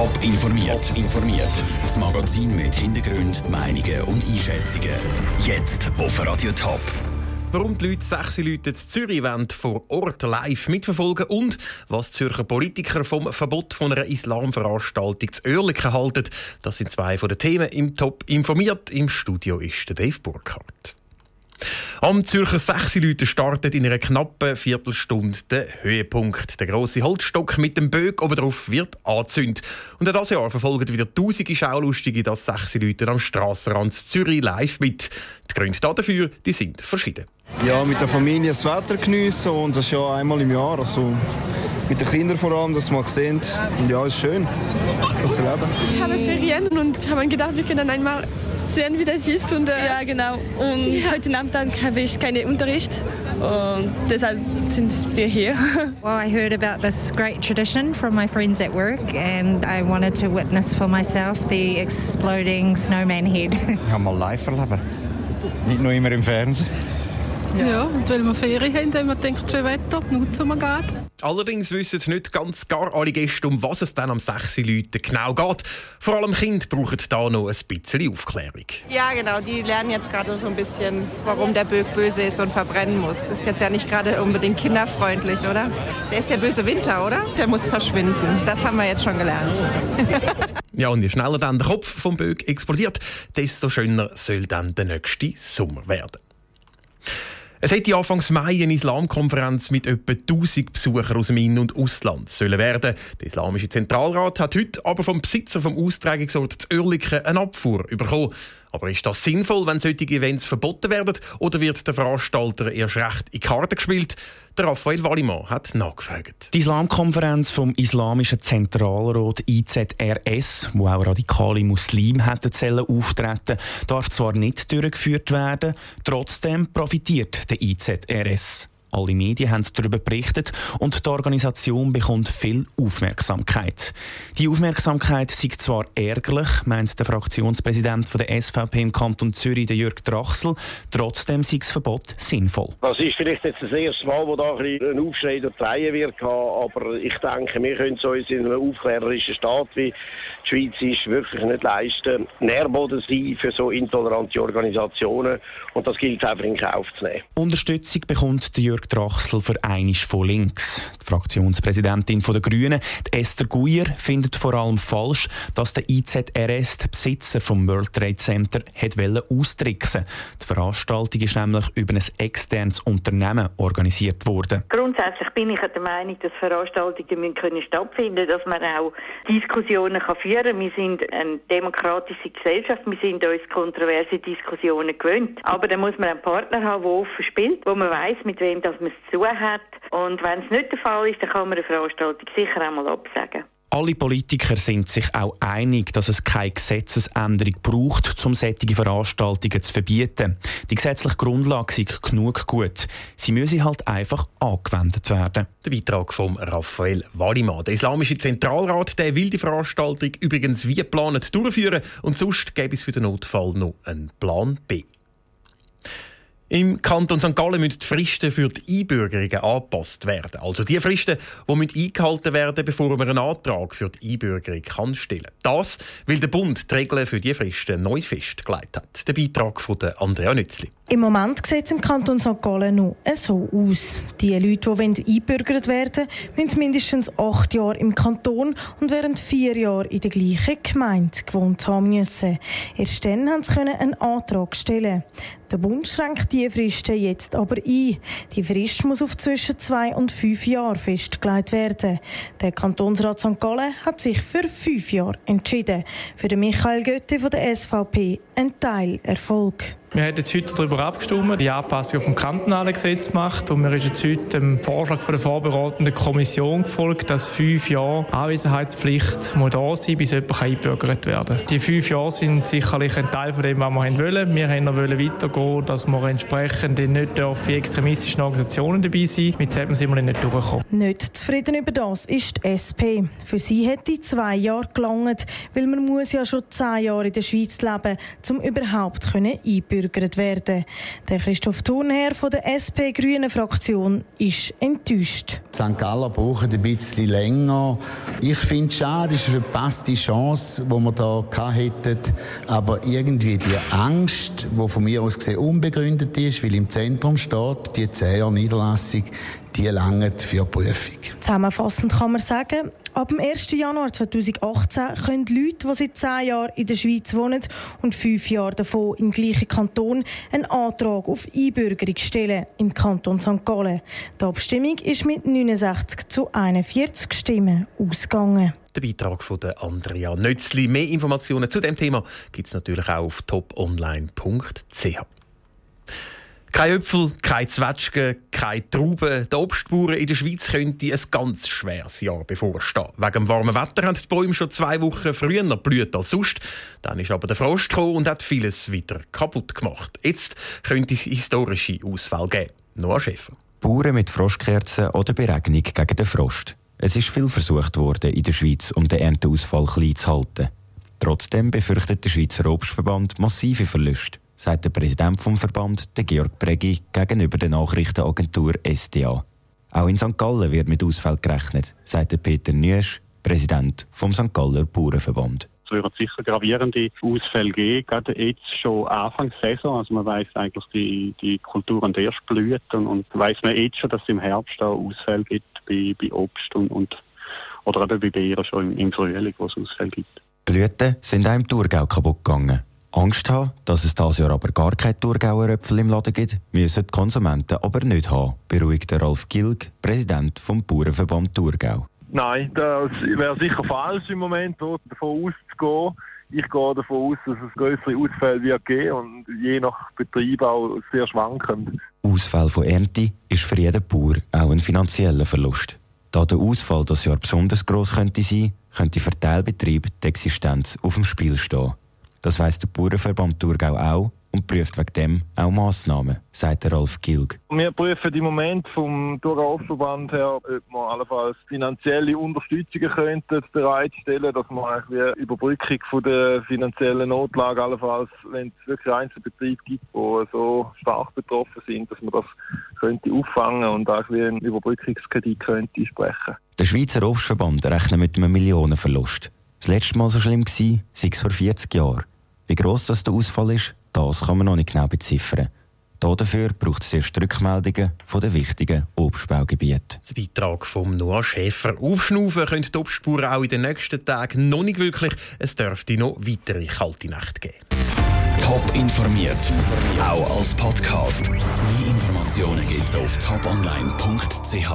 Top informiert. informiert. Das Magazin mit Hintergrund, Meinungen und Einschätzungen. Jetzt auf Radio Top. Warum die Leute sechs Leute in Zürich wollen, vor Ort live mitverfolgen und was Zürcher Politiker vom Verbot von einer Islamveranstaltung zu Oerlikon halten, das sind zwei von den Themen im Top informiert. Im Studio ist der Dave Burkhardt. Am Zürcher Sechsi-Leute startet in einer knappen Viertelstunde der Höhepunkt. Der große Holzstock mit dem Böck oben drauf wird angezündet. Und in diesem Jahr verfolgen wieder tausende Schaulustige das Sechsi-Leute am Strassenrand Zürich live mit. Die Gründe dafür die sind verschieden. Ja, mit der Familie das Wetter geniessen und das ist ja einmal im Jahr. Also mit den Kindern vor allem, dass man sehen. Und ja, ist schön, das zu erleben. Ich habe Ferien und habe gedacht, wir können einmal sehen, wie das ist. Und, äh ja, genau. Und ja. heute Nachmittag habe ich keinen Unterricht. Und deshalb sind wir hier. Well, I heard about this great tradition from my friends at work and I wanted to witness for myself the exploding snowman head. Ja, mal live erleben. Nicht nur immer im Fernsehen. Ja, ja und weil wir Ferien haben, haben wir gedacht, schön Wetter, nutzen wir gerade. Allerdings wissen nicht ganz gar alle Gäste, um was es dann am 6 Leuten genau geht. Vor allem Kinder brauchen da noch ein bisschen Aufklärung. Ja, genau. Die lernen jetzt gerade so ein bisschen, warum der Böck böse ist und verbrennen muss. Ist jetzt ja nicht gerade unbedingt kinderfreundlich, oder? Der ist der böse Winter, oder? Der muss verschwinden. Das haben wir jetzt schon gelernt. ja, und je schneller dann der Kopf vom Böck explodiert, desto schöner soll dann der nächste Sommer werden. Es hätte Anfangs Mai eine Islamkonferenz mit etwa 1000 Besuchern aus dem In- und Ausland sollen werden. Der Islamische Zentralrat hat heute aber vom Besitzer vom Austragungsort zu Oerlikon eine Abfuhr bekommen. Aber ist das sinnvoll, wenn solche Events verboten werden? Oder wird der Veranstalter erst recht in Karten gespielt? Der Raphael Wallimann hat nachgefragt. Die Islamkonferenz vom Islamischen Zentralrat IZRS, wo auch radikale Muslime hätten auftreten darf zwar nicht durchgeführt werden, trotzdem profitiert der IZRS. Alle Medien haben darüber berichtet und die Organisation bekommt viel Aufmerksamkeit. Die Aufmerksamkeit sei zwar ärgerlich, meint der Fraktionspräsident der SVP im Kanton Zürich, der Jörg Drachsel, trotzdem sei das Verbot sinnvoll. Das ist vielleicht jetzt das erste Mal, wo da ein Aufschrei der Reihe wird, aber ich denke, wir können es uns in einem aufklärerischen Staat wie die Schweiz ist wirklich nicht leisten, Nährboden sein für so intolerante Organisationen und das gilt einfach in Kauf zu nehmen. Unterstützung bekommt der Jörg Jörg Drachsel für einisch von links. Die Fraktionspräsidentin der Grünen, Esther Guyer, findet vor allem falsch, dass der IZRS, der Besitzer vom World Trade Center, hat austricksen Die Veranstaltung ist nämlich über ein externes Unternehmen organisiert worden. Grundsätzlich bin ich der Meinung, dass Veranstaltungen können stattfinden dass man auch Diskussionen kann führen kann. Wir sind eine demokratische Gesellschaft, wir sind uns kontroverse Diskussionen gewöhnt. Aber da muss man einen Partner haben, der offen spielt, wo man weiß, mit wem dass man es zu hat. Und wenn es nicht der Fall ist, dann kann man eine Veranstaltung sicher einmal absagen. Alle Politiker sind sich auch einig, dass es keine Gesetzesänderung braucht, um solche Veranstaltungen zu verbieten. Die gesetzliche Grundlage ist genug gut. Sie müssen halt einfach angewendet werden. Der Beitrag von Raphael Wallimann. Der Islamische Zentralrat der will die Veranstaltung übrigens wie geplant durchführen und sonst gäbe es für den Notfall noch einen Plan B. Im Kanton St. Gallen müssen die Fristen für die Einbürgerungen angepasst werden. Also die Fristen, die müssen eingehalten werden bevor man einen Antrag für die Einbürgerung kann stellen kann. Das, weil der Bund die Regeln für diese Fristen neu festgelegt hat. Der Beitrag von Andrea Nützli. Im Moment sieht es im Kanton St. Gallen noch so aus. Die Leute, die einbürgert werden müssen mindestens acht Jahre im Kanton und während vier Jahre in der gleichen Gemeinde gewohnt haben müssen. Erst dann haben sie einen Antrag stellen. Der Bund schränkt diese Fristen jetzt aber ein. Die Frist muss auf zwischen zwei und fünf Jahre festgelegt werden. Der Kantonsrat St. Gallen hat sich für fünf Jahre entschieden. Für Michael Götte von der SVP ein Teilerfolg. Wir haben jetzt heute darüber abgestimmt, die Anpassung auf dem kantonalen Gesetz gemacht und wir sind jetzt heute dem Vorschlag von der vorbereitenden Kommission gefolgt, dass fünf Jahre Anwesenheitspflicht muss da sein, bis jemand eingebürgert werden kann. Die fünf Jahre sind sicherlich ein Teil von dem, was wir wollen. Wir noch weitergehen, dass wir entsprechend nicht für extremistische Organisationen dabei sein. Mit dem sind wir nicht durchgekommen. Nicht zufrieden über das ist die SP. Für sie hätte zwei Jahre gelangt, weil man muss ja schon zehn Jahre in der Schweiz leben, um überhaupt einbürgern einbürgert werden. Der Christoph Thurnherr von der SP-Grünen-Fraktion ist enttäuscht. St. Galler brauchen ein bisschen länger. Ich finde es schade, es ist eine verpasste Chance, die wir hier hätten. Aber irgendwie die Angst, die von mir aus gesehen unbegründet ist, weil im Zentrum steht, die 10 Niederlassung, die langen für die Prüfung. Zusammenfassend kann man sagen, ab dem 1. Januar 2018 können Leute, die seit 10 Jahren in der Schweiz wohnen und 5 Jahre davon im gleichen Kanton, einen Antrag auf Einbürgerung stellen im Kanton St. Gallen. Die Abstimmung ist mit 69 zu 41 Stimmen ausgegangen. Der Beitrag von Andrea Nötzli. Mehr Informationen zu dem Thema gibt es natürlich auch auf toponline.ch. Kein Äpfel, keine Zwetschgen, keine Trauben. Die Obstbauern in der Schweiz könnte ein ganz schweres Jahr bevorstehen. Wegen dem warmen Wetter haben die Bäume schon zwei Wochen früher blüht als sonst. Dann ist aber der Frost gekommen und hat vieles wieder kaputt gemacht. Jetzt könnte es historische Ausfälle geben. Noah Schäfer. Bauern mit Frostkerzen oder Beregnung gegen den Frost. Es ist viel versucht worden, in der Schweiz, um den Ernteausfall klein zu halten. Trotzdem befürchtet der Schweizer Obstverband massive Verluste sagt der Präsident vom Verband, der Georg Bregi, gegenüber der Nachrichtenagentur SDA. Auch in St. Gallen wird mit Ausfall gerechnet, sagt der Peter Nüsch, Präsident vom St. Galler Bauernverband. Es wird sicher gravierende Ausfälle geben, gerade jetzt schon Anfang Saison. Also man weiß eigentlich, die, die Kulturen erst blühen und, und weiß man jetzt schon, dass es im Herbst auch Ausfälle gibt bei, bei Obst und, und oder eben bei Beeren schon im, im Frühling, wo es Ausfälle gibt. Blüten sind auch im Thurgau kaputt gegangen. Angst haben, dass es dieses Jahr aber gar keine Thurgauer Äpfel im Laden gibt, müssen die Konsumenten aber nicht haben, beruhigt Ralf Gilg, Präsident vom Bauernverband Thurgau. Nein, das wäre sicher falsch im Moment, davon auszugehen. Ich gehe davon aus, dass es größere Ausfälle wird geben und je nach Betrieb auch sehr schwankend. Ausfall von Ernte ist für jeden Bauer auch ein finanzieller Verlust. Da der Ausfall das Jahr besonders gross könnte sein, könnte für Teilbetrieb die Existenz auf dem Spiel stehen. Das weiss der Bauernverband Thurgau auch und prüft wegen dem auch Massnahmen, sagt Ralf Gilg. Wir prüfen im Moment vom Thurgau Verband her, ob wir allenfalls finanzielle Unterstützungen könnten bereitstellen, dass man eine Überbrückung von der finanziellen Notlage allenfalls, wenn es wirklich Einzelbetriebe gibt, die so stark betroffen sind, dass man das könnte auffangen und auch einen Überbrückungskredit könnte sprechen. Der Schweizer Obstverband rechnet mit einem Millionenverlust. Das letzte Mal so schlimm war, sei es vor 40 Jahren. Wie gross das der Ausfall ist, das kann man noch nicht genau beziffern. Dafür braucht es erst Rückmeldungen von den wichtigen Obstbaugebieten. Der Beitrag von Noah Schäfer. Aufschnaufen können die Obstspuren auch in den nächsten Tagen noch nicht wirklich. Es dürfte noch weitere kalte Nächte geben. Top informiert, auch als Podcast. Mehr Informationen gibt es auf toponline.ch.